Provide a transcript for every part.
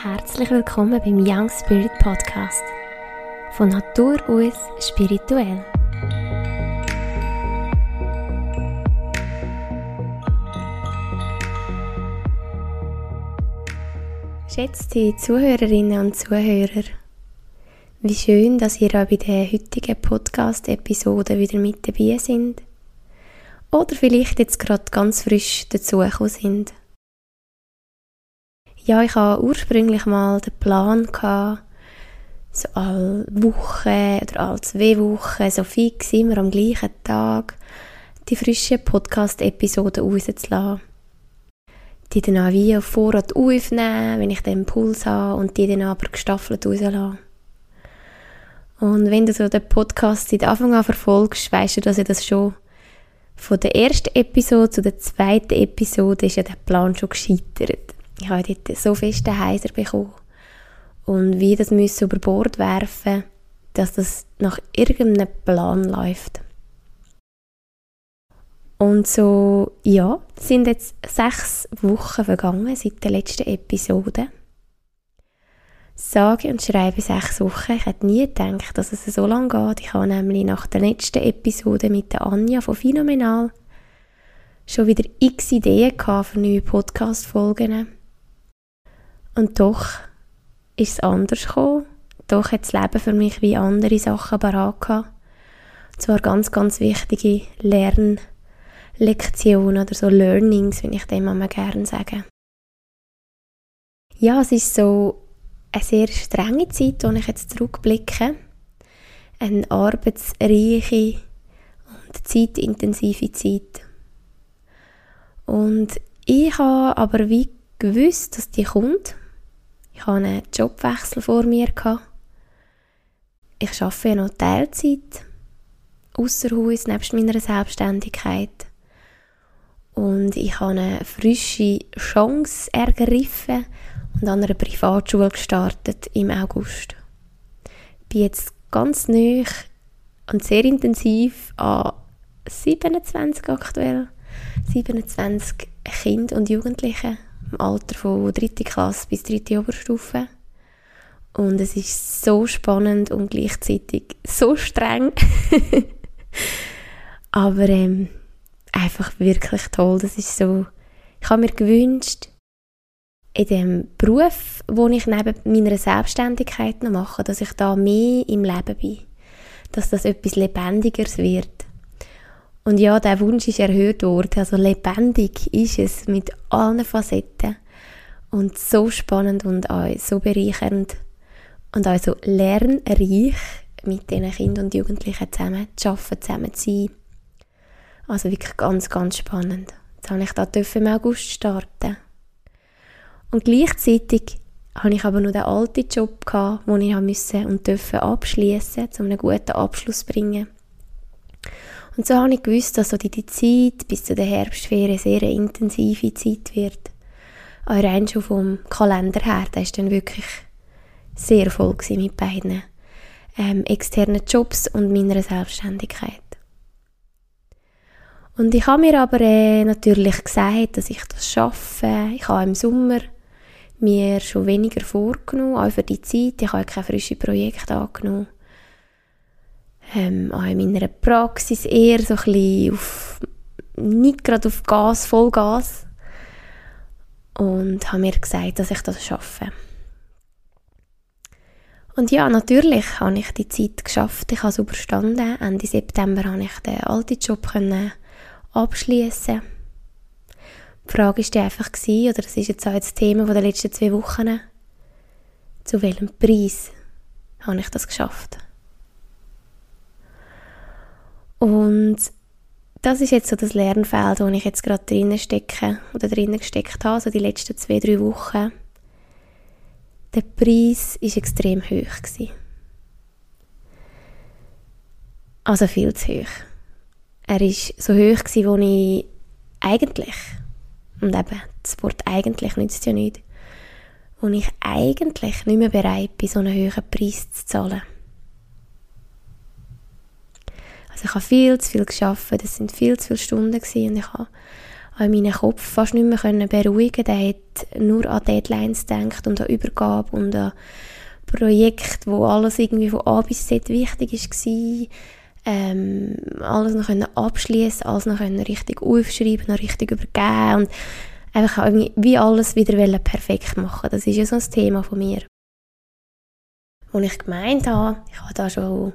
Herzlich willkommen beim Young Spirit Podcast. Von Natur aus spirituell. Geschätzte Zuhörerinnen und Zuhörer, wie schön, dass ihr auch bei der heutigen Podcast-Episode wieder mit dabei sind. Oder vielleicht jetzt gerade ganz frisch dazugekommen sind. Ja, ich hatte ursprünglich mal den Plan, gehabt, so alle Woche oder alle zwei Wochen, so fix immer am gleichen Tag, die frischen Podcast-Episoden rauszulassen die dann auch wie auf Vorrat aufnehmen, wenn ich den Impuls habe und die dann aber gestaffelt rauslassen. Und wenn du so den Podcast seit Anfang an verfolgst, weißt du, dass ich das schon von der ersten Episode zu der zweiten Episode ist ja der Plan schon gescheitert. Ich habe dort so fest den Heiser bekommen. Und wie das müssen über Bord werfen, dass das nach irgendeinem Plan läuft. Und so, ja, sind jetzt sechs Wochen vergangen seit der letzten Episode. Sage und schreibe sechs Wochen. Ich hätte nie gedacht, dass es so lange geht. Ich habe nämlich nach der letzten Episode mit der Anja von Phänomenal schon wieder x Ideen für neue Podcast-Folgen. Und doch ist es anders gekommen. Doch hat das Leben für mich wie andere Sachen gehabt. Und zwar ganz, ganz wichtige Lern- Lektionen oder so Learnings, wenn ich dem mal gerne sage. Ja, es ist so eine sehr strenge Zeit, wo ich jetzt zurückblicke. Eine arbeitsreiche und zeitintensive Zeit. Und ich habe aber wie gewusst, dass die kommt. Ich habe einen Jobwechsel vor mir. Ich arbeite ja noch Teilzeit, außer Haus, nebst meiner Selbstständigkeit. Und ich habe eine frische Chance ergriffen und an einer Privatschule gestartet im August. Ich bin jetzt ganz neu und sehr intensiv an 27 aktuell, 27 Kinder und Jugendliche im Alter von 3. Klasse bis 3. Oberstufe. Und es ist so spannend und gleichzeitig so streng. Aber ähm, einfach wirklich toll. Das ist so, ich habe mir gewünscht, in dem Beruf, wo ich neben meiner Selbstständigkeit noch mache, dass ich da mehr im Leben bin. Dass das etwas Lebendigeres wird. Und ja, der Wunsch ist erhöht worden. Also lebendig ist es mit allen Facetten. Und so spannend und auch so bereichernd und auch so lernreich mit diesen Kindern und Jugendlichen zusammen zu arbeiten, zusammen zu sein. Also wirklich ganz, ganz spannend. Jetzt habe ich da im August starten. Und gleichzeitig habe ich aber noch den alten Job gehabt, den ich musste und dürfen abschließen, um einen guten Abschluss zu bringen. Und so habe ich gewusst, dass so die, Zeit bis zu der Herbstferien sehr intensive Zeit wird. Auch rein schon vom Kalender her, der ist dann wirklich sehr voll mit beiden ähm, externen Jobs und meiner Selbstständigkeit. Und ich habe mir aber äh, natürlich gesagt, dass ich das schaffe. Ich habe im Sommer mir schon weniger vorgenommen, auch für die Zeit. Ich habe keine frischen Projekte angenommen. Ähm, auch in meiner Praxis eher so ein bisschen auf, nicht gerade auf Gas, Vollgas. Und habe mir gesagt, dass ich das schaffe. Und ja, natürlich habe ich die Zeit geschafft. Ich habe es überstanden. Ende September habe ich den alten Job abschließen. Die Frage war einfach, oder das ist jetzt auch das Thema der letzten zwei Wochen, zu welchem Preis habe ich das geschafft? Und das ist jetzt so das Lernfeld, wo ich jetzt gerade drinnen stecke oder drinnen gesteckt habe, so die letzten zwei, drei Wochen. Der Preis ist extrem hoch gewesen. Also viel zu hoch. Er war so hoch, gewesen, wo ich eigentlich, und eben, das Wort eigentlich nützt ja nicht, wo ich eigentlich nicht mehr bereit bin, so einen hohen Preis zu zahlen. Also ich habe viel zu viel geschafft, es sind viel zu viele Stunden gewesen, und ich habe habe meinen Kopf fast nicht mehr beruhigen. Der hat nur an Deadlines gedacht und an Übergabe und an Projekte, wo alles irgendwie von A bis Z wichtig war. Ähm, alles noch abschließen, alles noch richtig aufschreiben, noch richtig übergeben und einfach wie alles wieder perfekt machen. Das ist ja so ein Thema von mir. Und ich gemeint habe, ich habe da schon,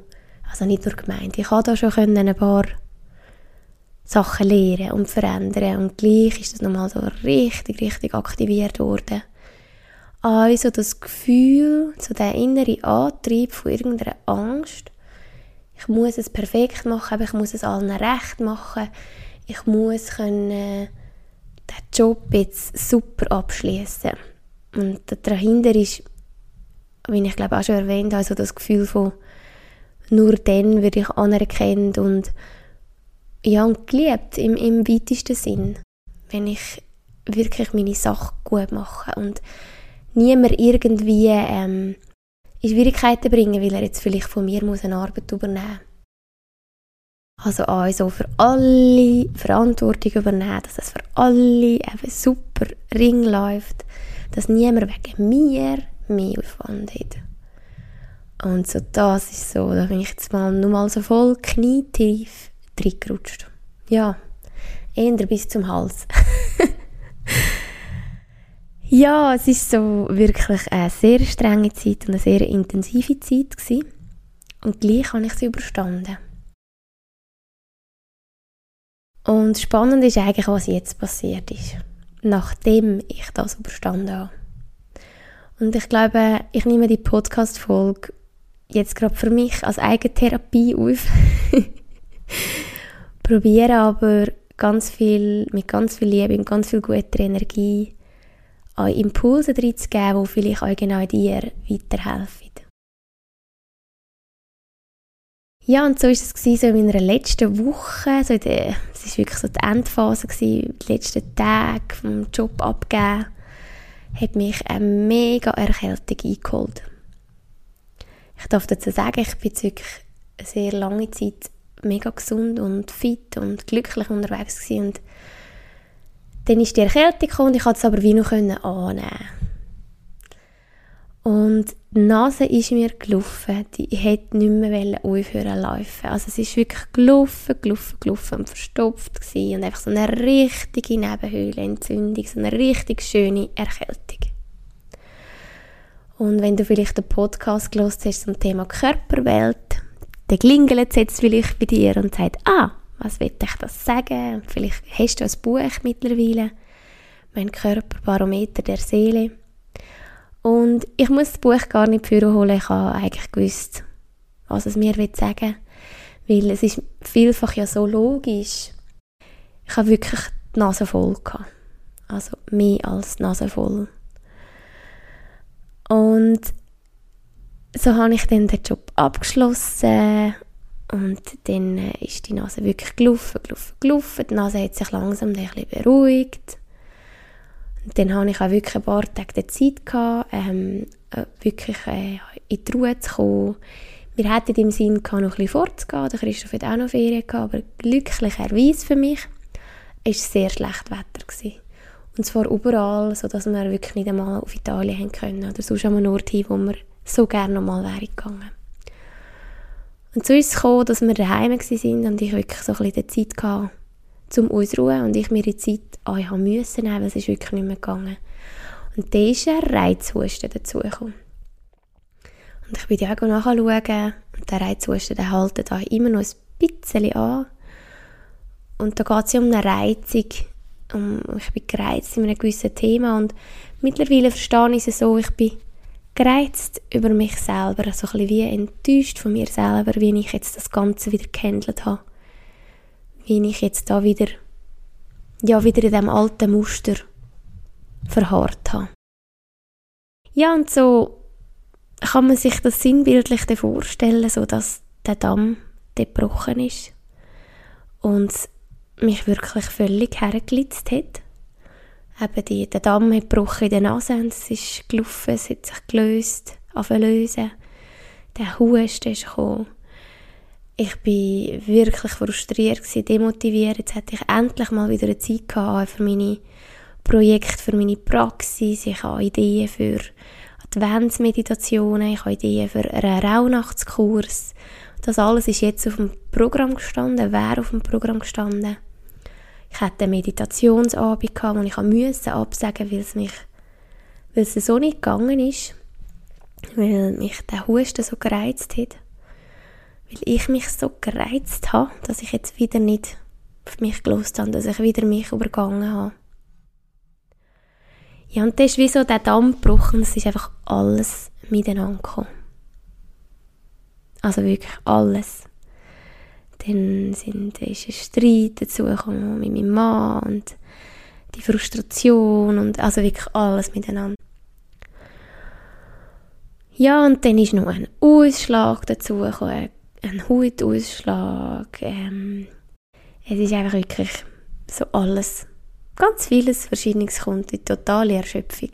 also nicht nur gemeint, ich habe da schon können ein paar Sachen lernen und verändern und gleich ist das nochmal so richtig, richtig aktiviert worden. Also das Gefühl, so der innere Antrieb von irgendeiner Angst, ich muss es perfekt machen, aber ich muss es allen recht machen, ich muss können den Job jetzt super abschließen. Und dahinter ist, wie ich glaube auch schon erwähnt habe, also das Gefühl von nur dann werde ich anerkannt und ja, und geliebt im, im weitesten Sinn. Wenn ich wirklich meine Sache gut mache und niemand irgendwie ähm, in Schwierigkeiten bringen, weil er jetzt vielleicht von mir muss eine Arbeit übernehmen. Also also für alle Verantwortung übernehmen, dass es für alle eben super Ring läuft, dass niemand wegen mir mehr Aufwand hat. Und so das ist so, da bin ich jetzt mal nur mal so voll knietief reingerutscht. Ja, eher bis zum Hals. ja, es ist so wirklich eine sehr strenge Zeit und eine sehr intensive Zeit gewesen. Und gleich habe ich sie überstanden. Und spannend ist eigentlich, was jetzt passiert ist, nachdem ich das überstanden habe. Und ich glaube, ich nehme die Podcast-Folge jetzt gerade für mich als Eigentherapie auf. Probiere aber ganz viel, mit ganz viel Liebe und ganz viel guter Energie an Impulse reinzugeben, die vielleicht auch genau dir weiterhelfen. Ja, und so war es so in meiner letzten Woche, so der, es war wirklich so die Endphase, gewesen, die letzten Tage vom Job abgeben, hat mich eine mega Erkältung eingeholt. Ich darf dazu sagen, ich bin wirklich eine sehr lange Zeit mega gesund und fit und glücklich unterwegs gewesen. und dann ist die Erkältung gekommen und ich konnte es aber wie noch annehmen. Und die Nase ist mir gelaufen, die hätte nicht mehr aufhören laufen. Also es ist wirklich gelaufen, gelaufen, gelaufen und verstopft gewesen und einfach so eine richtige Nebenhöhlenentzündung, so eine richtig schöne Erkältung. Und wenn du vielleicht den Podcast gelesen hast zum Thema Körperwelt, dann klingelt es jetzt vielleicht bei dir und sagt, ah, was will ich das sagen? Vielleicht hast du ein Buch mittlerweile, mein Körperbarometer der Seele. Und ich muss das Buch gar nicht holen, ich habe eigentlich gewusst, was es mir sagen will, weil es ist vielfach ja so logisch. Ich habe wirklich die Nase voll gehabt. Also mehr als die Nase voll. Und so habe ich dann den Job abgeschlossen und dann äh, ist die Nase wirklich gelaufen, gelaufen, gelaufen. Die Nase hat sich langsam ein bisschen beruhigt. Und dann hatte ich auch wirklich ein paar Tage Zeit, gehabt, ähm, äh, wirklich äh, in die Ruhe zu kommen. Wir hatten im Sinn, gehabt, noch ein bisschen vorzugehen. Der Christoph hat auch noch Ferien, gehabt, aber glücklicherweise für mich war es sehr schlecht Wetter. Gewesen. Und zwar überall, sodass wir wirklich nicht einmal auf Italien haben können oder sonst an einem Ort hin, wo wir so gerne nochmal wäre gegangen. Und ist es gekommen, dass wir daheim waren und ich wirklich so ein bisschen Zeit hatte, um auszuruhen und ich mir die Zeit an ich musste nehmen, weil es ist wirklich nicht mehr gegangen. Und dann ist ein Reizhusten dazugekommen. Und ich bin die auch nachschauen und der Reizhusten der hält da immer noch ein bisschen an. Und da geht es um eine Reizung. Um, ich bin gereizt in einem gewissen Thema und mittlerweile verstehe ich es so, ich bin gereizt über mich selber, so ein bisschen wie enttäuscht von mir selber, wie ich jetzt das Ganze wieder gehandelt habe. Wie ich jetzt da wieder, ja, wieder in dem alten Muster verharrt habe. Ja, und so kann man sich das sinnbildlich vorstellen, so dass der Damm gebrochen ist und mich wirklich völlig hergelitzt hat eben die, der Damm hat gebrochen in der Nase es ist gelaufen, es hat sich gelöst, lösen. Der Husten ist gekommen. ich bin wirklich frustriert, demotiviert. Jetzt hätte ich endlich mal wieder eine Zeit gehabt für meine Projekte, für meine Praxis. Ich habe Ideen für Adventsmeditationen, ich habe Ideen für einen Rauhnachtskurs. Das alles ist jetzt auf dem Programm gestanden, wäre auf dem Programm gestanden. Ich hatte einen Meditationsabend gehabt, wo ich musste absagen, weil es mich, weil es so nicht gegangen ist, weil mich der Husten so gereizt hat weil ich mich so gereizt habe, dass ich jetzt wieder nicht auf mich gelost habe, dass ich wieder mich übergangen habe. Ja, und das ist wie so der Damm gebrochen, es ist einfach alles miteinander gekommen. Also wirklich alles. Dann sind, ist ein Streit dazu gekommen mit meinem Mann und die Frustration und also wirklich alles miteinander. Ja, und dann ist noch ein Ausschlag dazu gekommen, ein Hautausschlag. Ähm, es ist einfach wirklich so alles, ganz vieles Verschiedenes kommt in totale Erschöpfung.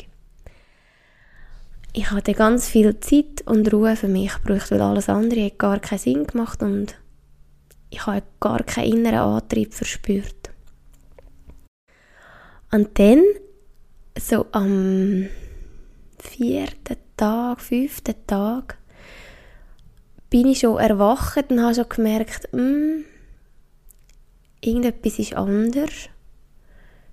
Ich hatte ganz viel Zeit und Ruhe für mich gebraucht, weil alles andere hat gar keinen Sinn gemacht und ich habe gar keinen inneren Antrieb verspürt. Und dann, so am vierten Tag, fünften Tag, bin ich schon erwacht und habe schon gemerkt, mm, irgendetwas ist anders.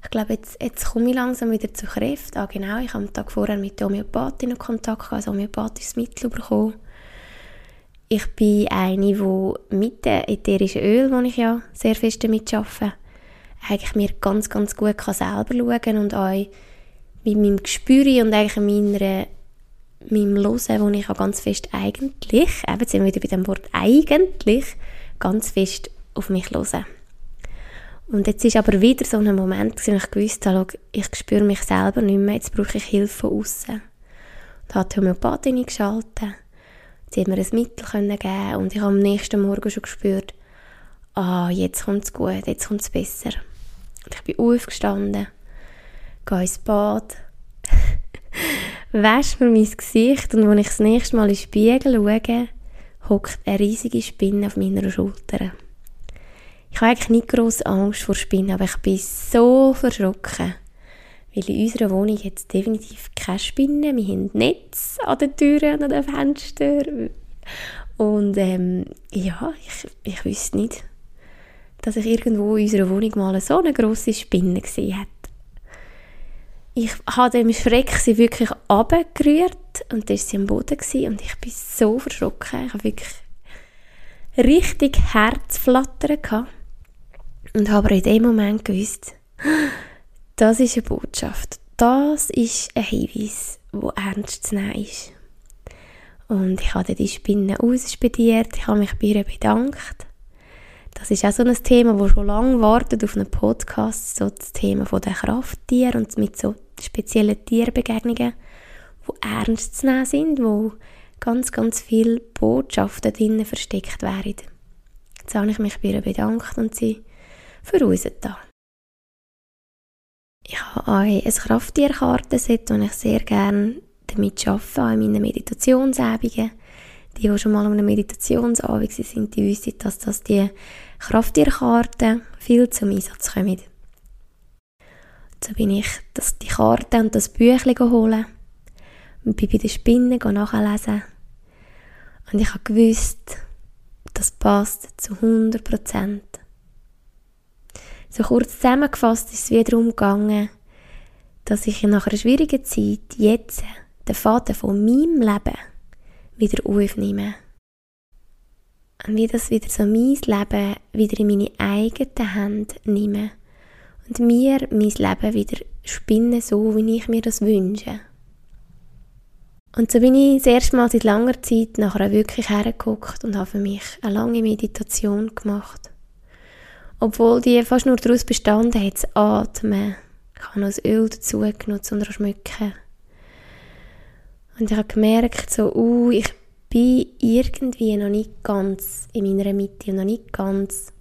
Ich glaube, jetzt, jetzt komme ich langsam wieder zu Kräften. Ah, genau, ich habe am Tag vorher mit der Homöopathin in Kontakt gehabt, also homöopathisches Mittel bekommen. Ich bin eine, die mit dem ätherischen Öl, wo ich ja sehr fest damit arbeite, eigentlich mir ganz, ganz gut kann selber schauen und auch mit meinem Gespür und eigentlich meiner meinem Hören, wo ich auch ganz fest eigentlich, eben sind wir wieder bei dem Wort eigentlich, ganz fest auf mich höre. Und jetzt ist aber wieder so ein Moment, wo ich gewusst habe, ich spüre mich selber nicht mehr, jetzt brauche ich Hilfe von außen. Da hat die Homöopathin eingeschaltet, sie hat mir ein Mittel geben und ich habe am nächsten Morgen schon gespürt, ah, jetzt kommt es gut, jetzt kommt es besser. Und ich bin aufgestanden, gehe ins Bad, wasche mir mein Gesicht und als ich das nächste Mal in den Spiegel schaue, hockt eine riesige Spinne auf meiner Schulter. Ich habe eigentlich nicht grosse Angst vor Spinnen, aber ich bin so verschrocken. Weil in unserer Wohnung jetzt definitiv keine Spinnen. Wir haben Netz an den Türen und an den Fenstern. Und ähm, ja, ich, ich wüsste nicht, dass ich irgendwo in unserer Wohnung mal so eine grosse Spinne gesehen habe ich habe dem Schreck sie wirklich abgerührt und dann war sie am Boden gewesen, und ich bin so verschrocken. Ich habe wirklich richtig Herzflattern gehabt und habe in dem Moment gewusst, das ist eine Botschaft. Das ist ein Hinweis, wo ernst zu nehmen ist. Und ich habe die Spinne ausspediert, ich habe mich bei ihr bedankt das ist auch so ein Thema, das schon lange wartet auf einen Podcast, so das Thema der Krafttiere und mit so speziellen Tierbegegnungen, die ernst zu nehmen sind, wo ganz, ganz viele Botschaften drinnen versteckt wären. Jetzt habe ich mich bei ihr bedankt und sie für uns da. Ich habe auch ein Krafttierkartenset, das ich sehr gerne damit arbeite, in meinen Meditationsübungen. Die, die schon mal an einem Meditationsabend sind, die wissen, dass das die Krafttierkarten viel zum Einsatz kommen. So bin ich das, die Karte und das Büchlein holen und bin bei den Spinnen nachlesen. Und ich habe gewusst, das passt zu 100 So kurz zusammengefasst ist es wieder darum gegangen, dass ich nach einer schwierigen Zeit jetzt den Faden von meinem Leben wieder aufnehme und wie das wieder so mein Leben wieder in meine eigenen Hände nehme und mir mein Leben wieder spinne, so wie ich mir das wünsche. Und so bin ich das erste Mal seit langer Zeit nachher wirklich hergeguckt und habe für mich eine lange Meditation gemacht. Obwohl die fast nur daraus bestanden hat, zu atmen. Ich habe noch das Öl dazu genutzt und schmücken. Und ich habe gemerkt, so, uh, ich bin irgendwie noch nicht ganz in meiner Mitte und noch nicht ganz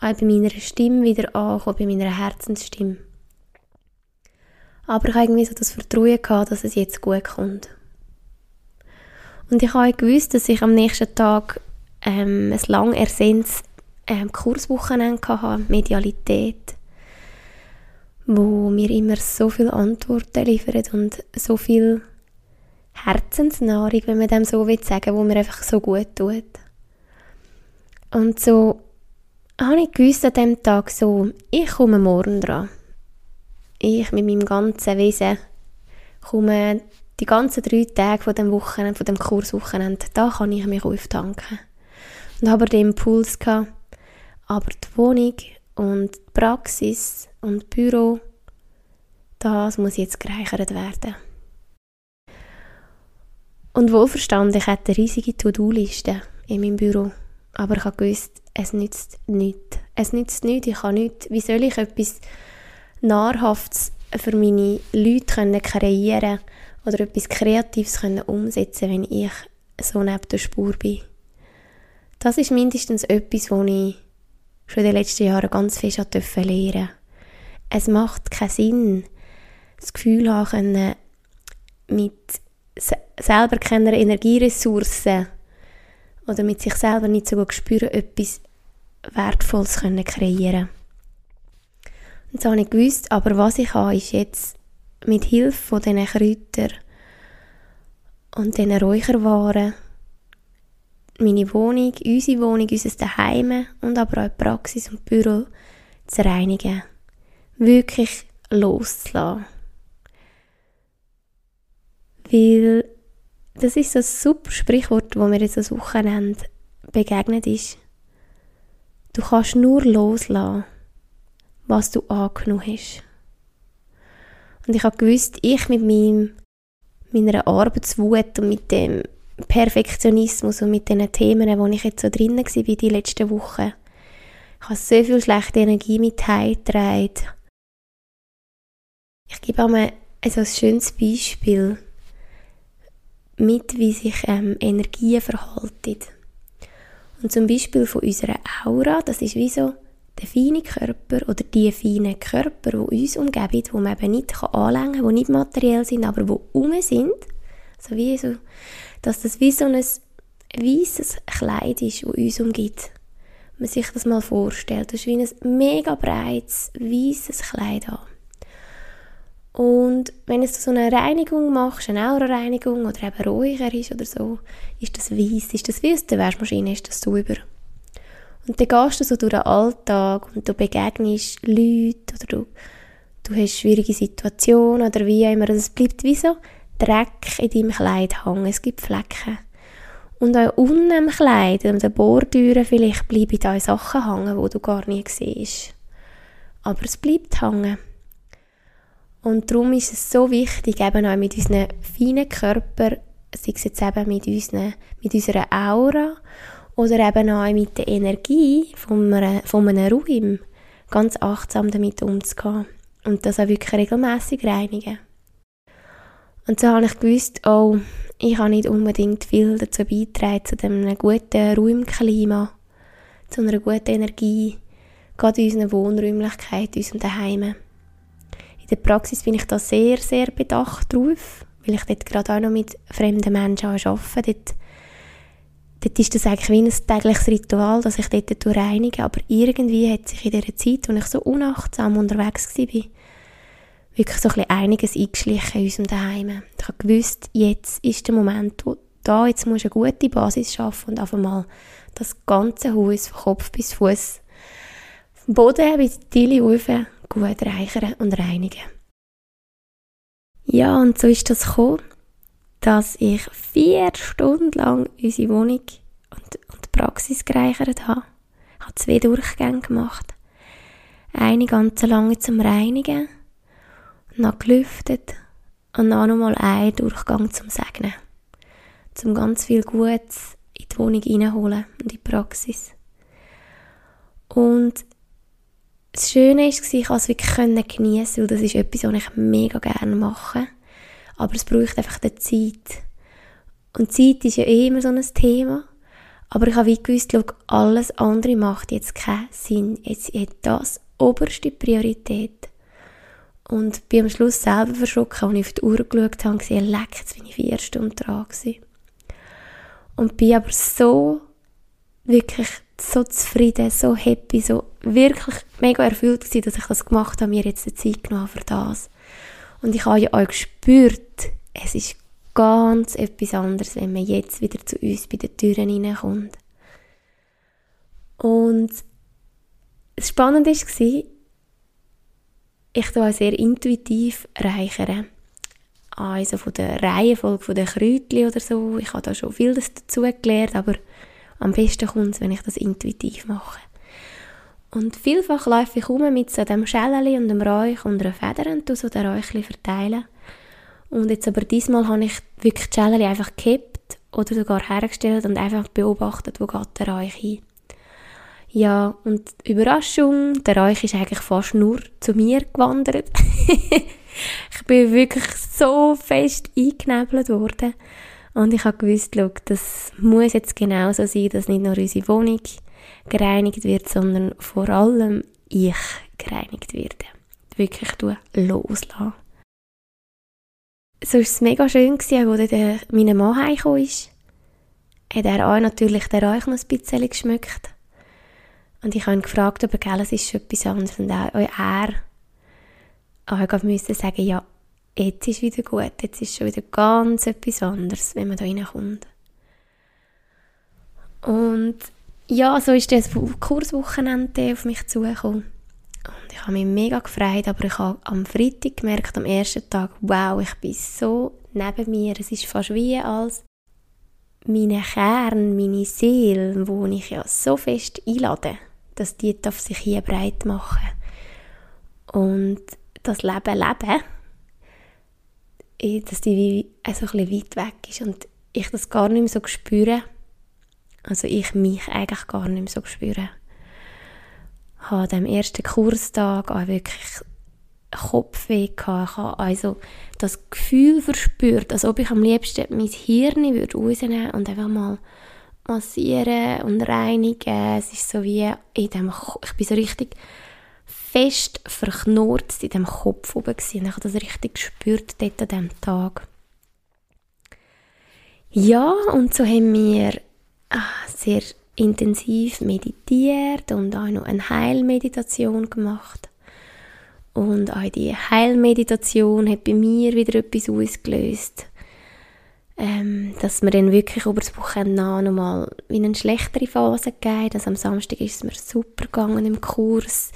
auch bei meiner Stimme wieder angekommen, bei meiner Herzensstimme. Aber ich habe irgendwie so das Vertrauen gehabt, dass es jetzt gut kommt. Und ich habe gewusst, dass ich am nächsten Tag ähm, ein lang ersehntes ähm, Kurswochenende hatte, Medialität, wo mir immer so viele Antworten liefert und so viel Herzensnahrung, wenn man dem so will sagen, wo mir einfach so gut tut. Und so habe ich gewusst an diesem Tag so, ich komme morgen dran. Ich mit meinem ganzen Wesen komme die ganzen drei Tage von dem Wochenende, von dem Kurswochenende, da kann ich mich auftanken. Und habe den Impuls gehabt, aber die Wohnung und die Praxis und das Büro, das muss jetzt gereichert werden. Und wohlverstanden, ich hatte riesige To-Do-Liste in meinem Büro. Aber ich gewusst, es nützt nichts. Es nützt nichts, ich kann nichts. Wie soll ich etwas Nahrhaftes für meine Leute kreieren oder etwas Kreatives umsetzen wenn ich so neben der Spur bin? Das ist mindestens etwas, was ich schon in den letzten Jahren ganz fest lernen durfte. Es macht keinen Sinn, das Gefühl haben können, mit selber keine Energieressourcen oder mit sich selber nicht so gut spüren, etwas Wertvolles können kreieren Und das habe ich gewusst, aber was ich habe, ist jetzt mit Hilfe von diesen Kräutern und diesen Räucherwaren meine Wohnung, unsere Wohnung, unser Zuhause und aber auch die Praxis und Büro zu reinigen. Wirklich loszulassen. Weil das ist so ein super Sprichwort, wo mir jetzt das Wochenende begegnet ist. Du kannst nur loslassen, was du angenommen hast. Und ich habe gewusst, ich mit meinem, meiner Arbeitswut und mit dem Perfektionismus und mit den Themen, wo ich jetzt so drin war die letzten Wochen, ich habe so viel schlechte Energie mit heimgetragen. Ich gebe einmal also ein schönes Beispiel mit, wie sich ähm, Energien verhalten. Und zum Beispiel von unserer Aura, das ist wie so der feine Körper oder die feinen Körper, die uns umgeben, die man eben nicht anlängen kann, die nicht materiell sind, aber die um sind. Also wie so, dass das wie so ein weißes Kleid ist, das uns umgibt. Man sich das mal vorstellt. Das ist wie ein mega breites, weißes Kleid an. Und wenn du so eine Reinigung machst, eine Aura-Reinigung oder eben Räucher ist oder so, ist das weiß, ist das wie aus der Waschmaschine, ist das sauber. Und dann gehst du so durch den Alltag und du begegnest Leute oder du, du hast schwierige Situationen oder wie auch immer. Also es bleibt wie so Dreck in deinem Kleid hängen. Es gibt Flecken. Und auch unten am Kleid, an den Bordüren vielleicht, bleiben da Sachen hängen, die du gar nicht siehst. Aber es bleibt hängen. Und darum ist es so wichtig, eben auch mit unseren feinen Körper, sei es jetzt eben mit, unseren, mit unserer Aura oder eben auch mit der Energie von einem, von einem Raum, ganz achtsam damit umzugehen. Und das auch wirklich regelmäßig reinigen. Und so habe ich gewusst, oh, ich habe nicht unbedingt viel dazu beitragen, zu einem guten Raumklima, zu einer guten Energie, gerade in unseren Wohnräumlichkeiten, in unserem Daheim. In der Praxis bin ich da sehr, sehr bedacht drauf, weil ich dort gerade auch noch mit fremden Menschen arbeite. Dort, dort ist das eigentlich wie ein tägliches Ritual, dass ich dort reinige. Aber irgendwie hat sich in dieser Zeit, wo ich so unachtsam unterwegs war, wirklich so ein bisschen einiges eingeschlichen in unserem Daheim. Ich habe gewusst, jetzt ist der Moment, wo da, jetzt musst du eine gute Basis schaffen und einfach mal das ganze Haus von Kopf bis Fuß vom Boden bis Diele rauf gut reichern und reinigen. Ja, und so ist das gekommen, dass ich vier Stunden lang unsere Wohnung und, und die Praxis gereichert habe. Ich habe zwei Durchgänge gemacht. Eine ganz lange zum Reinigen, noch gelüftet und dann nochmal einen Durchgang zum Segnen. Zum ganz viel Gutes in die Wohnung reinholen und in die Praxis. Und das Schöne war, ich konnte es wirklich geniessen, weil das ist etwas, was ich mega gerne mache. Aber es braucht einfach die Zeit. Und Zeit ist ja eh immer so ein Thema. Aber ich habe wie gewusst, schau, alles andere macht jetzt keinen Sinn. Jetzt hat das oberste Priorität. Und bin am Schluss selber verschrocken, als ich auf die Uhr geschaut habe und gesehen, leck, jetzt bin ich vier Stunden dran gewesen. Und bin aber so wirklich so zufrieden, so happy, so wirklich mega erfüllt gewesen, dass ich das gemacht habe, mir jetzt die Zeit genommen für das. Und ich habe ja auch gespürt, es ist ganz etwas anderes, wenn man jetzt wieder zu uns bei den Türen hineinkommt. Und das Spannende war, ich tue sehr intuitiv reichere. Also von der Reihenfolge der Kräutchen oder so. Ich habe da schon viel dazu gelernt, aber am besten kommt es, wenn ich das intuitiv mache. Und vielfach laufe ich um mit so dem Schäleli und dem Räuch und einer Feder und so den Räuchli verteilen. Und jetzt aber diesmal habe ich wirklich die Schäleli einfach gekippt oder sogar hergestellt und einfach beobachtet, wo geht der Räuch hin. Ja, und Überraschung, der Räuch ist eigentlich fast nur zu mir gewandert. ich bin wirklich so fest eingenebelt worden. Und ich habe gewusst, schau, das muss jetzt genauso sein, dass nicht nur unsere Wohnung gereinigt wird, sondern vor allem ich gereinigt werde. Wirklich loslassen. So war es mega schön, als mein Mann heimgekommen ist. Hat er auch natürlich den Räuch noch ein bisschen geschmückt. Und ich habe ihn gefragt, ob er, es ist etwas anderes. Und auch er, auch musste sagen, ja, jetzt ist wieder gut, jetzt ist schon wieder ganz etwas anderes, wenn man da reinkommt. Und ja, so ist das Kurswochenende auf mich zugekommen. Und ich habe mich mega gefreut, aber ich habe am Freitag gemerkt, am ersten Tag, wow, ich bin so neben mir. Es ist fast wie als meine Kern, meine Seele, wo ich ja so fest einlade, dass die auf sich hier breit machen. Und das Leben leben, dass die wie also ein weit weg ist und ich das gar nicht mehr so spüre. Also ich mich eigentlich gar nicht mehr so spüre. Habe am ersten Kurstag auch wirklich Kopfweh gehabt. Ich habe also das Gefühl verspürt, als ob ich am liebsten mein Hirn würde rausnehmen und einfach mal massieren und reinigen. Es ist so wie in dem, ich bin so richtig fest verknurrt in dem Kopf oben gewesen. Ich habe das richtig gespürt dort an diesem Tag. Ja, und so haben wir ah, sehr intensiv meditiert und auch noch eine Heilmeditation gemacht. Und auch die Heilmeditation hat bei mir wieder etwas ausgelöst ähm, dass mir dann wirklich über das Wochenende nochmal in eine schlechtere Phase gegeben. Also am Samstag ist es mir super gegangen im Kurs.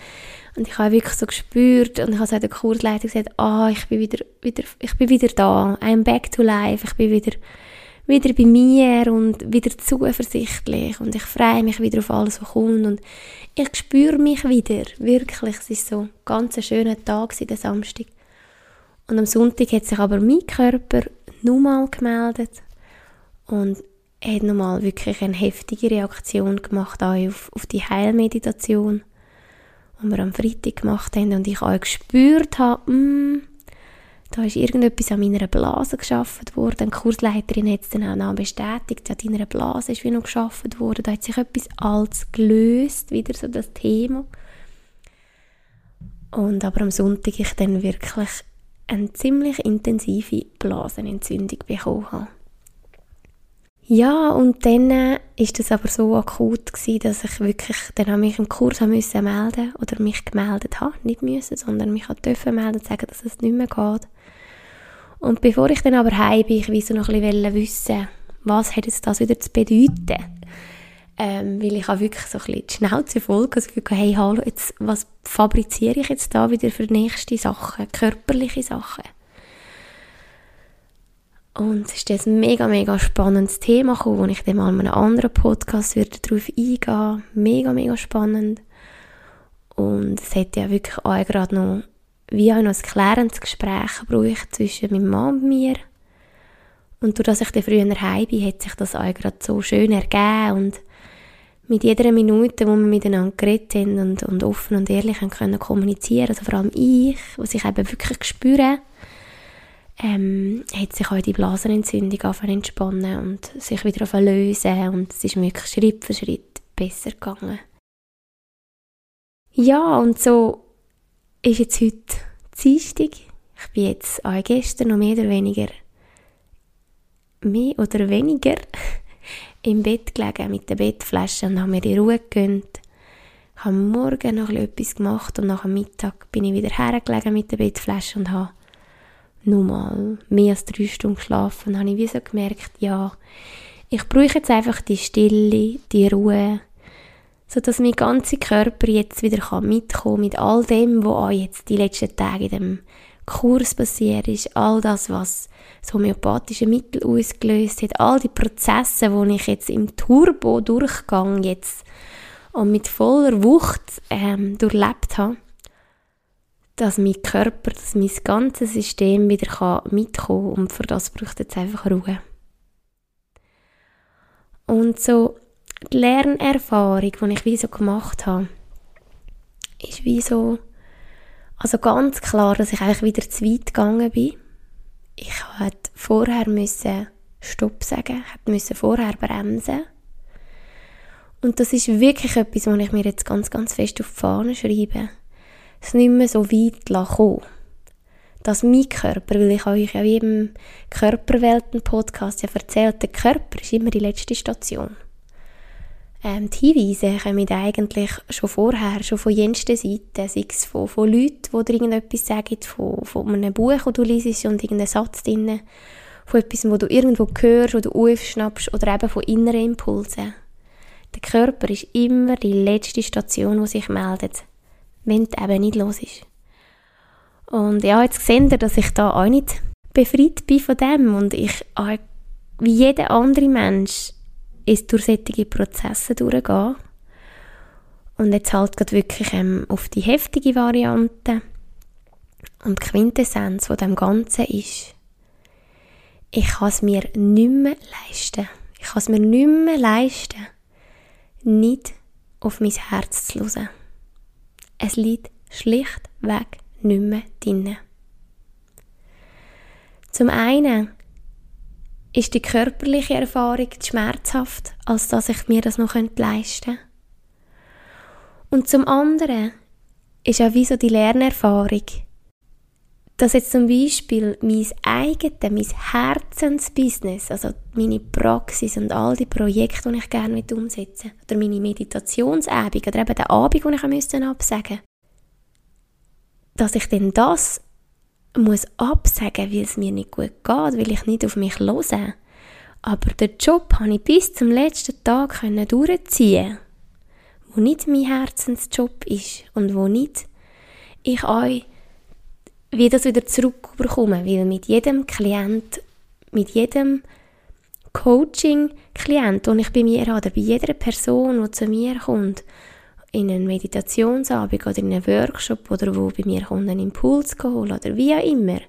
Und ich habe wirklich so gespürt und ich habe so der Kursleiter gesagt, ah, ich bin wieder, wieder, ich bin wieder da. I'm back to life. Ich bin wieder, wieder bei mir und wieder zuversichtlich und ich freue mich wieder auf alles, was kommt und ich spüre mich wieder. Wirklich. Es ist so ein ganz schöner Tag, der Samstag. Und am Sonntag hat sich aber mein Körper nochmal gemeldet und er hat nochmal wirklich eine heftige Reaktion gemacht auf, auf die Heilmeditation, die wir am Freitag gemacht haben und ich auch gespürt habe, mm, da ist irgendetwas an meiner Blase geschaffen worden. Die Kursleiterin hat es dann auch bestätigt, an deiner Blase ist wie noch geschaffen worden. Da hat sich etwas Altes gelöst, wieder so das Thema. Und aber am Sonntag ich dann wirklich eine ziemlich intensive Blasenentzündung bekommen habe. Ja, und dann äh, ist das aber so akut gewesen, dass ich wirklich dann an mich im Kurs müssen melden oder mich gemeldet habe, nicht müssen, sondern mich dürfen melden, sagen, dass es nicht mehr geht. Und bevor ich dann aber heim bin, ich will so noch ein bisschen wissen, was hat es das wieder zu bedeuten? Ähm, weil ich auch wirklich so ein bisschen die Schnauze voll das Gefühl hey, hallo, jetzt, was fabriziere ich jetzt da wieder für nächste Sachen, körperliche Sachen? Und es ist ein mega, mega spannendes Thema gekommen, wo ich dann mal in einem anderen Podcast würde darauf eingehen Mega, mega spannend. Und es hat ja wirklich auch gerade noch, wie auch noch ein klärendes Gespräch gebraucht zwischen meinem Mann und mir. Und durch dass ich dann früher heim bin, hat sich das auch gerade so schön ergeben und mit jeder Minute, wo wir miteinander geredet haben und, und offen und ehrlich haben können kommunizieren, also vor allem ich, was ich eben wirklich spüre, ähm, hat sich auch die Blasenentzündung angefangen entspannen und sich wieder auf lösen und es ist wirklich Schritt für Schritt besser gegangen. Ja, und so ist jetzt heute Dienstag. Ich bin jetzt auch gestern noch mehr oder weniger mehr oder weniger im Bett gelegen mit der Bettflasche und habe mir die Ruhe gegönnt. Ich habe morgen noch etwas gemacht und nach dem Mittag bin ich wieder hergelegen mit der Bettflasche und habe nur mal mehr als drei Stunden geschlafen. Und habe ich wie so gemerkt, ja, ich brauche jetzt einfach die Stille, die Ruhe, sodass mein ganzer Körper jetzt wieder kann mit all dem, was auch jetzt die letzten Tage in dem Kurs passiert ist, all das, was das homöopathische Mittel ausgelöst hat, all die Prozesse, die ich jetzt im Turbo-Durchgang jetzt und mit voller Wucht ähm, durchlebt habe, dass mein Körper, dass mein ganzes System wieder mitkommen kann und für das braucht jetzt einfach Ruhe. Und so die Lernerfahrung, die ich wie so gemacht habe, ist wie so, also ganz klar, dass ich eigentlich wieder zu weit gegangen bin. Ich hätte vorher müssen Stopp sagen, hätte müssen vorher bremsen. Und das ist wirklich etwas, was ich mir jetzt ganz, ganz fest auf die Fahne schreibe. Es nicht mehr so weit kommen dass mein Körper, weil ich euch ja wie im Körperwelten-Podcast ja erzählt, der Körper ist immer die letzte Station. Ähm, die Hinweise kommen eigentlich schon vorher, schon von jensten Seiten, sei es von, von Leuten, die dir irgendetwas sagen, von, von einem Buch, das du liest und irgendeinen Satz drin, von etwas, wo du irgendwo hörst oder aufschnappst oder eben von inneren Impulsen. Der Körper ist immer die letzte Station, die sich meldet, wenn es eben nicht los ist. Und ja, jetzt seht ihr, dass ich da auch nicht befreit bin von dem und ich wie jeder andere Mensch ist durch solche Prozesse durchgehen. Und jetzt halt gerade wirklich ähm, auf die heftige Variante. Und die Quintessenz von dem Ganzen ist, ich kann es mir nicht mehr leisten. Ich kann es mir nicht mehr leisten, nicht auf mein Herz zu hören. Es liegt schlichtweg nicht mehr drin. Zum einen ist die körperliche Erfahrung schmerzhaft, als dass ich mir das noch leisten könnte. Und zum anderen ist auch wie so die Lernerfahrung, dass jetzt zum Beispiel mein eigenes, mein Herzensbusiness, also meine Praxis und all die Projekte, die ich gerne umsetzen oder meine Meditationsabend oder eben der Abend, den ich absagen musste, dass ich denn das muss absagen, weil es mir nicht gut geht, weil ich nicht auf mich höre. Aber den Job habe ich bis zum letzten Tag durchziehen wo nicht mein Herzensjob ist und wo nicht ich euch wie das wieder zurückbekomme, weil mit jedem Klient, mit jedem Coaching-Klient, den ich bei mir habe, bei jeder Person, die zu mir kommt, in einen Meditationsabend oder in einen Workshop oder wo bei mir kommt, einen Impuls holen oder wie auch immer,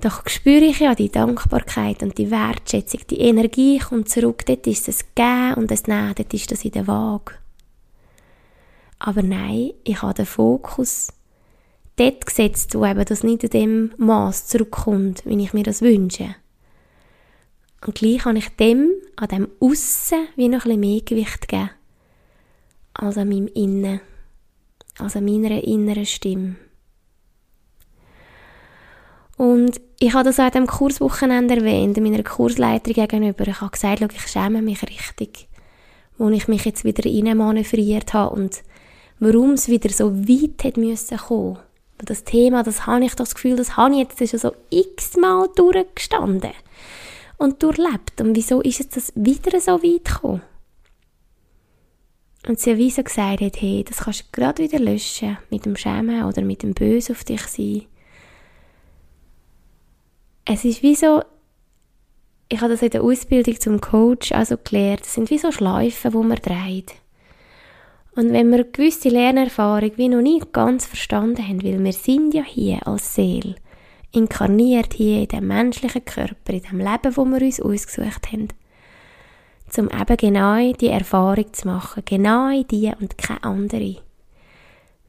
doch spüre ich ja die Dankbarkeit und die Wertschätzung, die Energie kommt zurück, dort ist das Gehen und das Nehmen, dort ist das in der Waage. Aber nein, ich habe den Fokus dort gesetzt, wo eben das nicht in dem Maß zurückkommt, wie ich mir das wünsche. Und gleich kann ich dem, an dem Aussen, wie noch ein bisschen mehr Gewicht geben als an meinem Innen, als an meiner inneren Stimme. Und ich habe das auch an diesem Kurswochenende erwähnt, meiner Kursleiterin gegenüber. Ich habe gesagt, ich schäme mich richtig, wo ich mich jetzt wieder reinmanövriert habe und warum es wieder so weit hat müssen kommen. Das Thema, das habe ich das Gefühl, das habe ich jetzt schon so x-mal durchgestanden und durchlebt. Und wieso ist es das wieder so weit gekommen? Und sie wie so gesagt hat, hey, das kannst du gerade wieder löschen, mit dem Schämen oder mit dem Böse auf dich sein. Es ist wie so, ich habe das in der Ausbildung zum Coach also gelernt, es sind wie so Schleifen, wo man dreht. Und wenn wir gewisse Lernerfahrung wie noch nicht ganz verstanden haben, weil wir sind ja hier als Seele, inkarniert hier in dem menschlichen Körper, in dem Leben, wo wir uns ausgesucht haben, um eben genau die Erfahrung zu machen. Genau die und keine andere.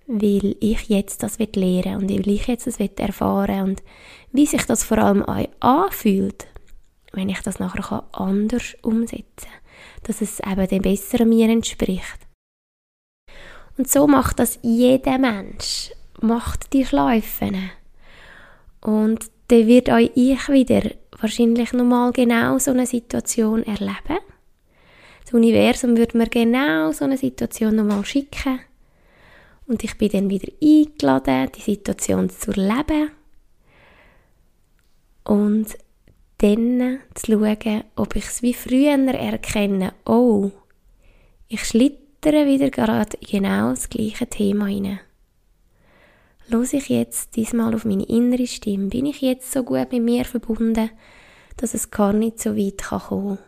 Weil ich jetzt das lernen und weil ich jetzt das erfahren und wie sich das vor allem auch anfühlt, wenn ich das nachher anders umsetzen kann. Dass es eben dem Besseren mir entspricht. Und so macht das jeder Mensch. Macht die Schleifen. Und dann wird euch ich wieder wahrscheinlich nochmal genau so eine Situation erleben. Das Universum würde mir genau so eine Situation nochmal schicken. Und ich bin dann wieder eingeladen, die Situation zu erleben. Und dann zu schauen, ob ich es wie früher erkenne, oh, ich schlittere wieder gerade genau das gleiche Thema hinein. Los ich jetzt diesmal auf meine innere Stimme? Bin ich jetzt so gut mit mir verbunden, dass es gar nicht so weit kann kommen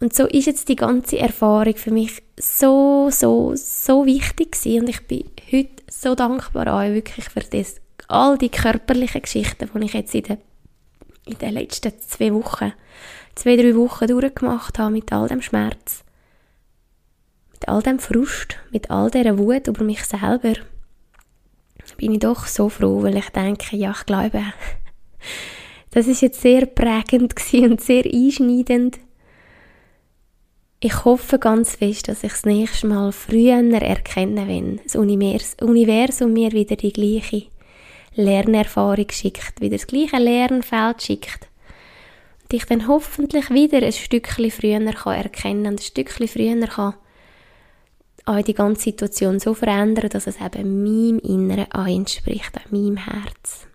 Und so ist jetzt die ganze Erfahrung für mich so, so, so wichtig gewesen. und ich bin heute so dankbar an euch wirklich für das, all die körperlichen Geschichten, die ich jetzt in den, in den letzten zwei Wochen, zwei, drei Wochen durchgemacht habe mit all dem Schmerz mit all dem Frust, mit all dieser Wut über mich selber, bin ich doch so froh, weil ich denke, ja, ich glaube, das ist jetzt sehr prägend und sehr einschneidend. Ich hoffe ganz fest, dass ich das nächste Mal früher erkenne, wenn das Universum mir wieder die gleiche Lernerfahrung schickt, wieder das gleiche Lernfeld schickt. Und ich dann hoffentlich wieder ein Stückchen früher erkennen kann, ein Stückchen früher kann auch die ganze Situation so verändern, dass es eben meinem Inneren entspricht, auch meinem Herz.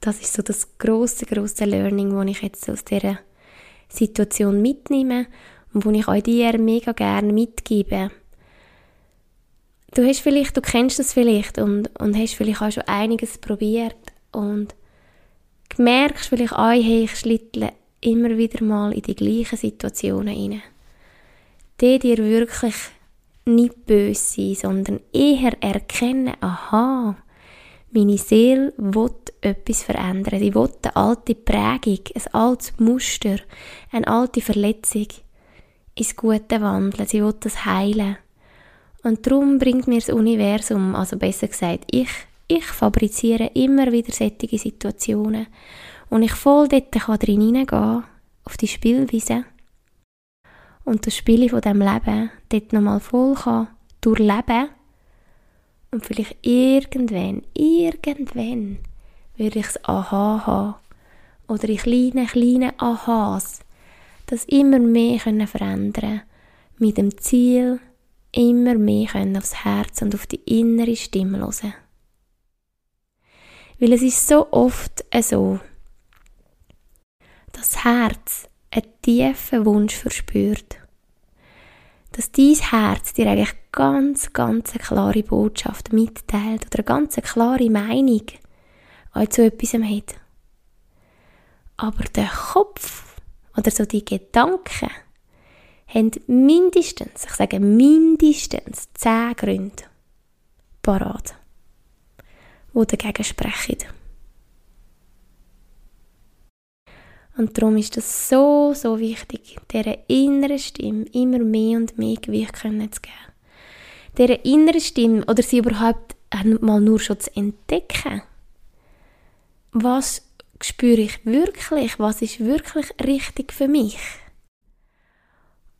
Das ist so das große, große Learning, das ich jetzt aus dieser Situation mitnehme und wo ich euch dir mega gerne mitgebe. Du hast vielleicht, du kennst das vielleicht und, und hast vielleicht auch schon einiges probiert und merkst vielleicht auch, hey, ich schlittle immer wieder mal in die gleichen Situationen hinein die dir wirklich nicht böse sein, sondern eher erkennen, aha, meine Seele will etwas verändern. Sie will eine alte Prägung, ein altes Muster, eine alte Verletzung ins Gute wandeln. Sie will das heilen. Und darum bringt mir das Universum, also besser gesagt, ich, ich fabriziere immer wieder solche Situationen. Und ich voll dort kann drin hineingehen, auf die Spielweise und das Spiel von dem Leben dort nochmal voll kann durchleben und vielleicht irgendwann, irgendwann würde ich es Aha haben oder in kleinen, kleinen Ahas das immer mehr können verändern mit dem Ziel, immer mehr können aufs Herz und auf die innere Stimme hören. Weil es ist so oft so, das Herz einen tiefen Wunsch verspürt. Dass dein Herz dir eigentlich ganz, ganz eine klare Botschaft mitteilt oder eine ganz klare Meinung zu etwas hat. Aber der Kopf oder so die Gedanken haben mindestens, ich sage mindestens zehn Gründe parat, die dagegen sprechen. Und darum ist es so, so wichtig, dieser inneren Stimme immer mehr und mehr Gewicht zu geben. Dieser inneren Stimme, oder sie überhaupt mal nur schon zu entdecken. Was spüre ich wirklich? Was ist wirklich richtig für mich?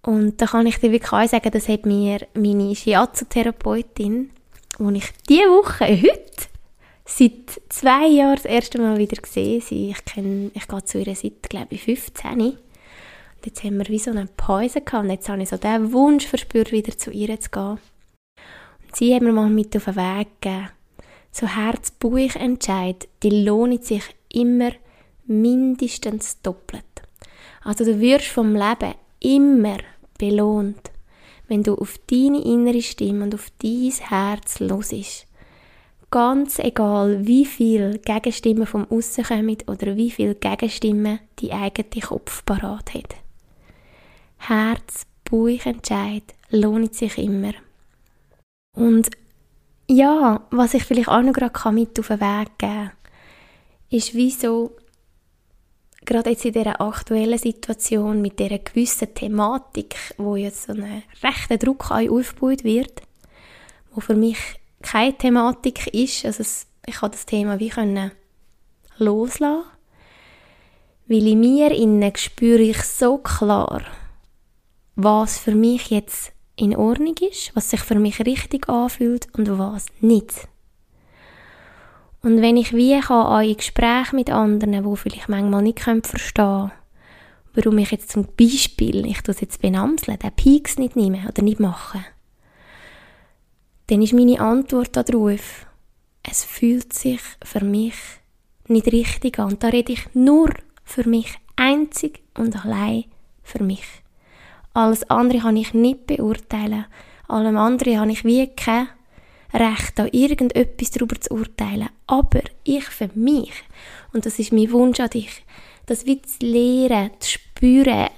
Und da kann ich dir wirklich auch sagen, das hat mir meine Shiatsu-Therapeutin, die ich diese Woche, heute, seit zwei Jahren das erste Mal wieder gesehen. Sie, ich, kenn, ich gehe zu ihr seit, glaube ich, 15. Und jetzt haben wir wie so eine Pause gehabt und jetzt habe ich so den Wunsch verspürt, wieder zu ihr zu gehen. Sie haben mir mal mit auf den Weg gegeben. So Herz-Bauch-Entscheid, die lohnt sich immer mindestens doppelt. Also du wirst vom Leben immer belohnt, wenn du auf deine innere Stimme und auf dein Herz losisch ganz egal, wie viel Gegenstimmen vom Aussen kommen oder wie viel Gegenstimmen die eigene Kopf parat hat. Herz, Bauch, Entscheid lohnt sich immer. Und ja, was ich vielleicht auch noch gerade mit auf den Weg geben kann, ist wieso gerade jetzt in dieser aktuellen Situation mit dieser gewissen Thematik, wo jetzt so ein rechter Druck aufgebaut wird, wo für mich keine Thematik ist. Also es, ich kann das Thema wie können loslassen, weil in mir innen spüre ich so klar, was für mich jetzt in Ordnung ist, was sich für mich richtig anfühlt und was nicht. Und wenn ich wie kann, auch in Gesprächen mit anderen, die vielleicht manchmal nicht verstehen können, warum ich jetzt zum Beispiel, ich tue es jetzt benamseln, den Peaks nicht nehme oder nicht mache, dann ist meine Antwort darauf, es fühlt sich für mich nicht richtig an. Da rede ich nur für mich, einzig und allein für mich. Alles andere kann ich nicht beurteilen. Allem anderen habe ich wie kein Recht, da irgendetwas darüber zu urteilen. Aber ich für mich, und das ist mein Wunsch an dich, das wie zu lernen, zu spüren,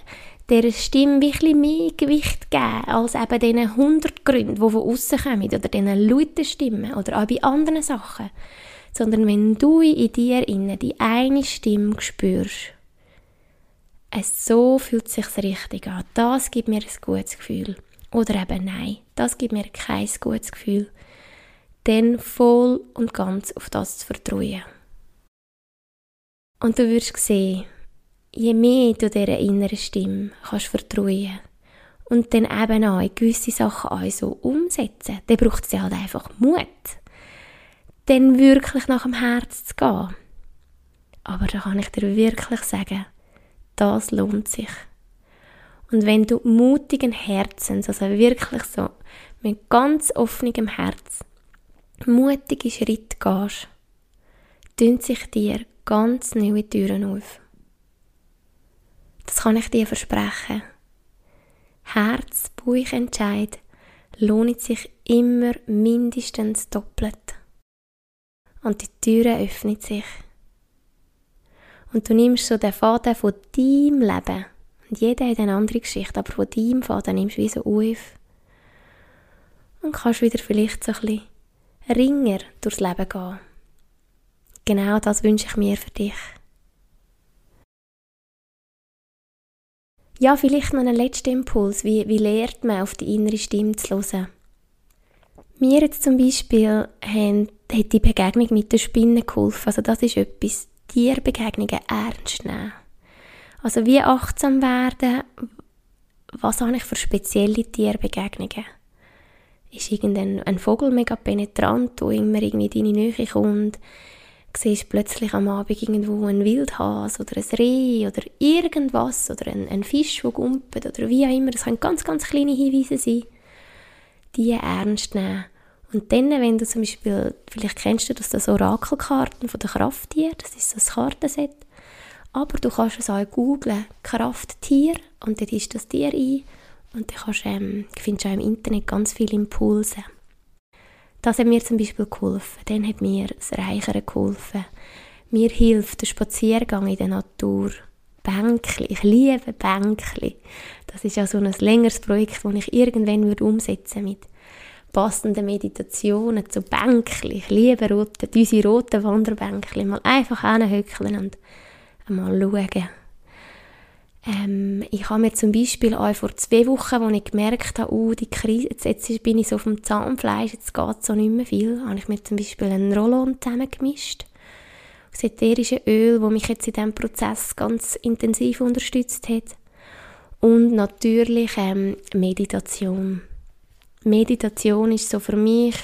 dieser Stimme wirklich mehr Gewicht geben, als eben diesen 100 Gründen, die von außen kommen, oder diesen lauten Stimmen, oder auch bei anderen Sachen. Sondern wenn du in dir innen die eine Stimme spürst, es so fühlt es sich richtig an, das gibt mir ein gutes Gefühl. Oder eben nein, das gibt mir kein gutes Gefühl. Dann voll und ganz auf das zu vertrauen. Und du wirst sehen, je mehr du dieser inneren Stimme kannst vertrauen und dann eben auch gewisse Sachen auch so umsetzen, dann braucht es halt einfach Mut, dann wirklich nach dem Herz zu gehen. Aber da kann ich dir wirklich sagen, das lohnt sich. Und wenn du mutigen Herzens, also wirklich so mit ganz offenem Herz, mutige Schritte gehst, tun sich dir ganz neue Türen auf. Das kann ich dir versprechen. Herz, Bauch, Entscheid lohnt sich immer mindestens doppelt. Und die Türe öffnet sich. Und du nimmst so den Faden von deinem Leben. Und jeder hat eine andere Geschichte, aber von deinem Faden nimmst du wie so auf. Und kannst wieder vielleicht so ein bisschen ringer durchs Leben gehen. Genau das wünsche ich mir für dich. Ja, vielleicht noch einen letzten Impuls. Wie, wie lernt man, auf die innere Stimme zu hören? Mir jetzt zum Beispiel haben, hat die Begegnung mit den Spinnen geholfen. Also das ist etwas, Tierbegegnungen ernst nehmen. Also wie achtsam werden, was habe ich für spezielle Tierbegegnungen? Ist irgendein ein Vogel mega penetrant, der immer irgendwie in deine Nähe kommt? siehst plötzlich am Abend irgendwo ein Wildhas oder ein Reh oder irgendwas oder ein, ein Fisch, der gumpet oder wie auch immer. Das können ganz, ganz kleine Hinweise sein. Die ernst nehmen. Und dann, wenn du zum Beispiel, vielleicht kennst du das, das Orakelkarten von der Krafttier, das ist das Kartenset, aber du kannst es auch googlen, Krafttier, und dann ist das Tier ein und dann kannst, ähm, findest du auch im Internet ganz viele Impulse. Das hat mir zum Beispiel geholfen. Dann hat mir das Reichere geholfen. Mir hilft der Spaziergang in der Natur. Bänkli. Ich liebe Bänkli. Das ist ja so ein längeres Projekt, das ich irgendwann würde umsetzen mit passenden Meditationen zu Bänkli. Ich liebe rote, unsere roten Wanderbänkli. Mal einfach hinhöckeln und mal schauen ähm, ich habe mir zum Beispiel auch vor zwei Wochen, als ich gemerkt habe, oh, die Krise, jetzt, jetzt bin ich so auf dem Zahnfleisch, jetzt geht so nicht mehr viel, habe ich mir zum Beispiel einen Rollon zusammengemischt. Das ätherische Öl, das mich jetzt in diesem Prozess ganz intensiv unterstützt hat. Und natürlich ähm, Meditation. Meditation ist so für mich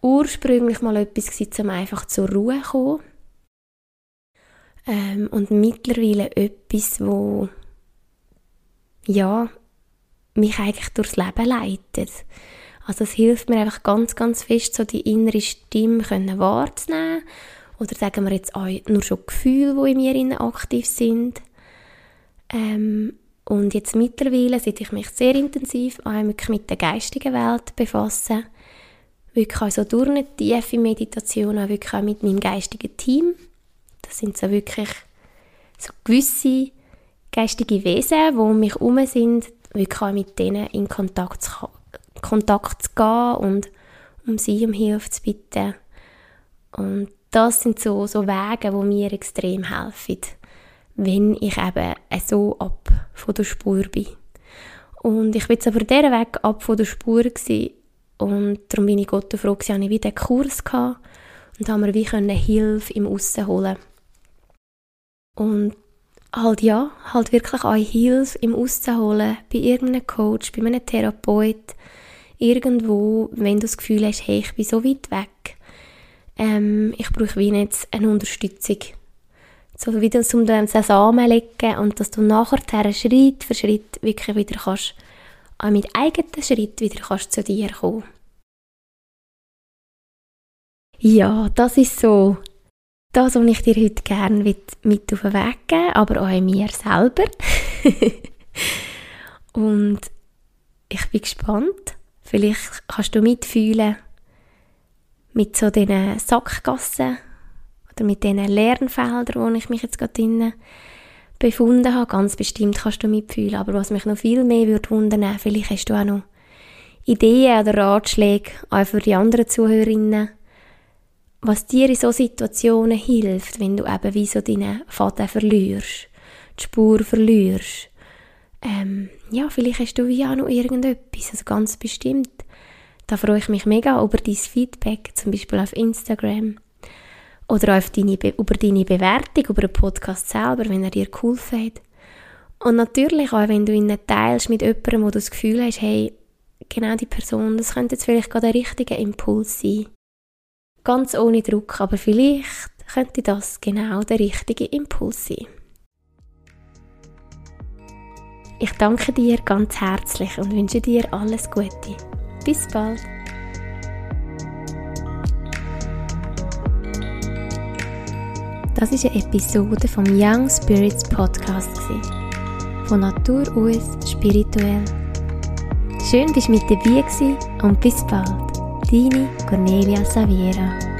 ursprünglich mal etwas gewesen, um einfach zur Ruhe zu kommen ähm, und mittlerweile etwas, wo ja, mich eigentlich durchs Leben leitet. Also es hilft mir einfach ganz, ganz fest, so die innere Stimme können wahrzunehmen. Oder sagen wir jetzt auch nur schon Gefühle, die in mir aktiv sind. Ähm, und jetzt mittlerweile, seit ich mich sehr intensiv auch mit der geistigen Welt befasse, wirklich also durch eine tiefe Meditation auch wirklich auch mit meinem geistigen Team das sind so wirklich so gewisse geistige Wesen, die um mich herum sind, wirklich auch mit denen in Kontakt zu, Kontakt zu gehen und um sie um Hilfe zu bitten. Und das sind so, so Wege, die mir extrem helfen, wenn ich eben so ab von der Spur bin. Und ich bin jetzt aber dieser Weg ab von der Spur gewesen, und darum bin ich Gott froh, dass ich wieder einen Kurs hatte und haben wir wie Hilfe im Aussen holen und halt ja, halt wirklich auch Hilfe im Auszuholen, bei irgendeinem Coach, bei einem Therapeut, irgendwo, wenn du das Gefühl hast, hey, ich bin so weit weg. ähm, ich brauche wie jetzt eine Unterstützung. So wie das um den Samen legen und dass du nachher Schritt für Schritt wirklich wieder kannst, auch mit eigenen Schritt wieder kannst zu dir kommen. Ja, das ist so das, was ich dir heute gerne mit auf den Weg geben aber auch mir selber. und ich bin gespannt. Vielleicht kannst du mitfühlen mit so diesen Sackgassen oder mit diesen Lernfeldern, wo ich mich jetzt gerade drinnen befunden habe. Ganz bestimmt kannst du mitfühlen. Aber was mich noch viel mehr würde wundern, vielleicht hast du auch noch Ideen oder Ratschläge auch für die anderen Zuhörerinnen, was dir in solchen Situationen hilft, wenn du eben wie so deinen Faden verlierst, die Spur verlierst. Ähm, ja, vielleicht hast du wie auch noch irgendetwas, also ganz bestimmt. Da freue ich mich mega über dein Feedback, zum Beispiel auf Instagram. Oder auf deine über deine Bewertung, über den Podcast selber, wenn er dir geholfen hat. Und natürlich auch, wenn du ihn teilst mit jemandem, wo du das Gefühl hast, hey, genau die Person, das könnte jetzt vielleicht gerade der richtige Impuls sein. Ganz ohne Druck, aber vielleicht könnte das genau der richtige Impuls sein. Ich danke dir ganz herzlich und wünsche dir alles Gute. Bis bald. Das ist eine Episode vom Young Spirits Podcast. Von Natur aus spirituell. Schön, dass du mit dabei warst und bis bald. Deine Cornelia Saviera.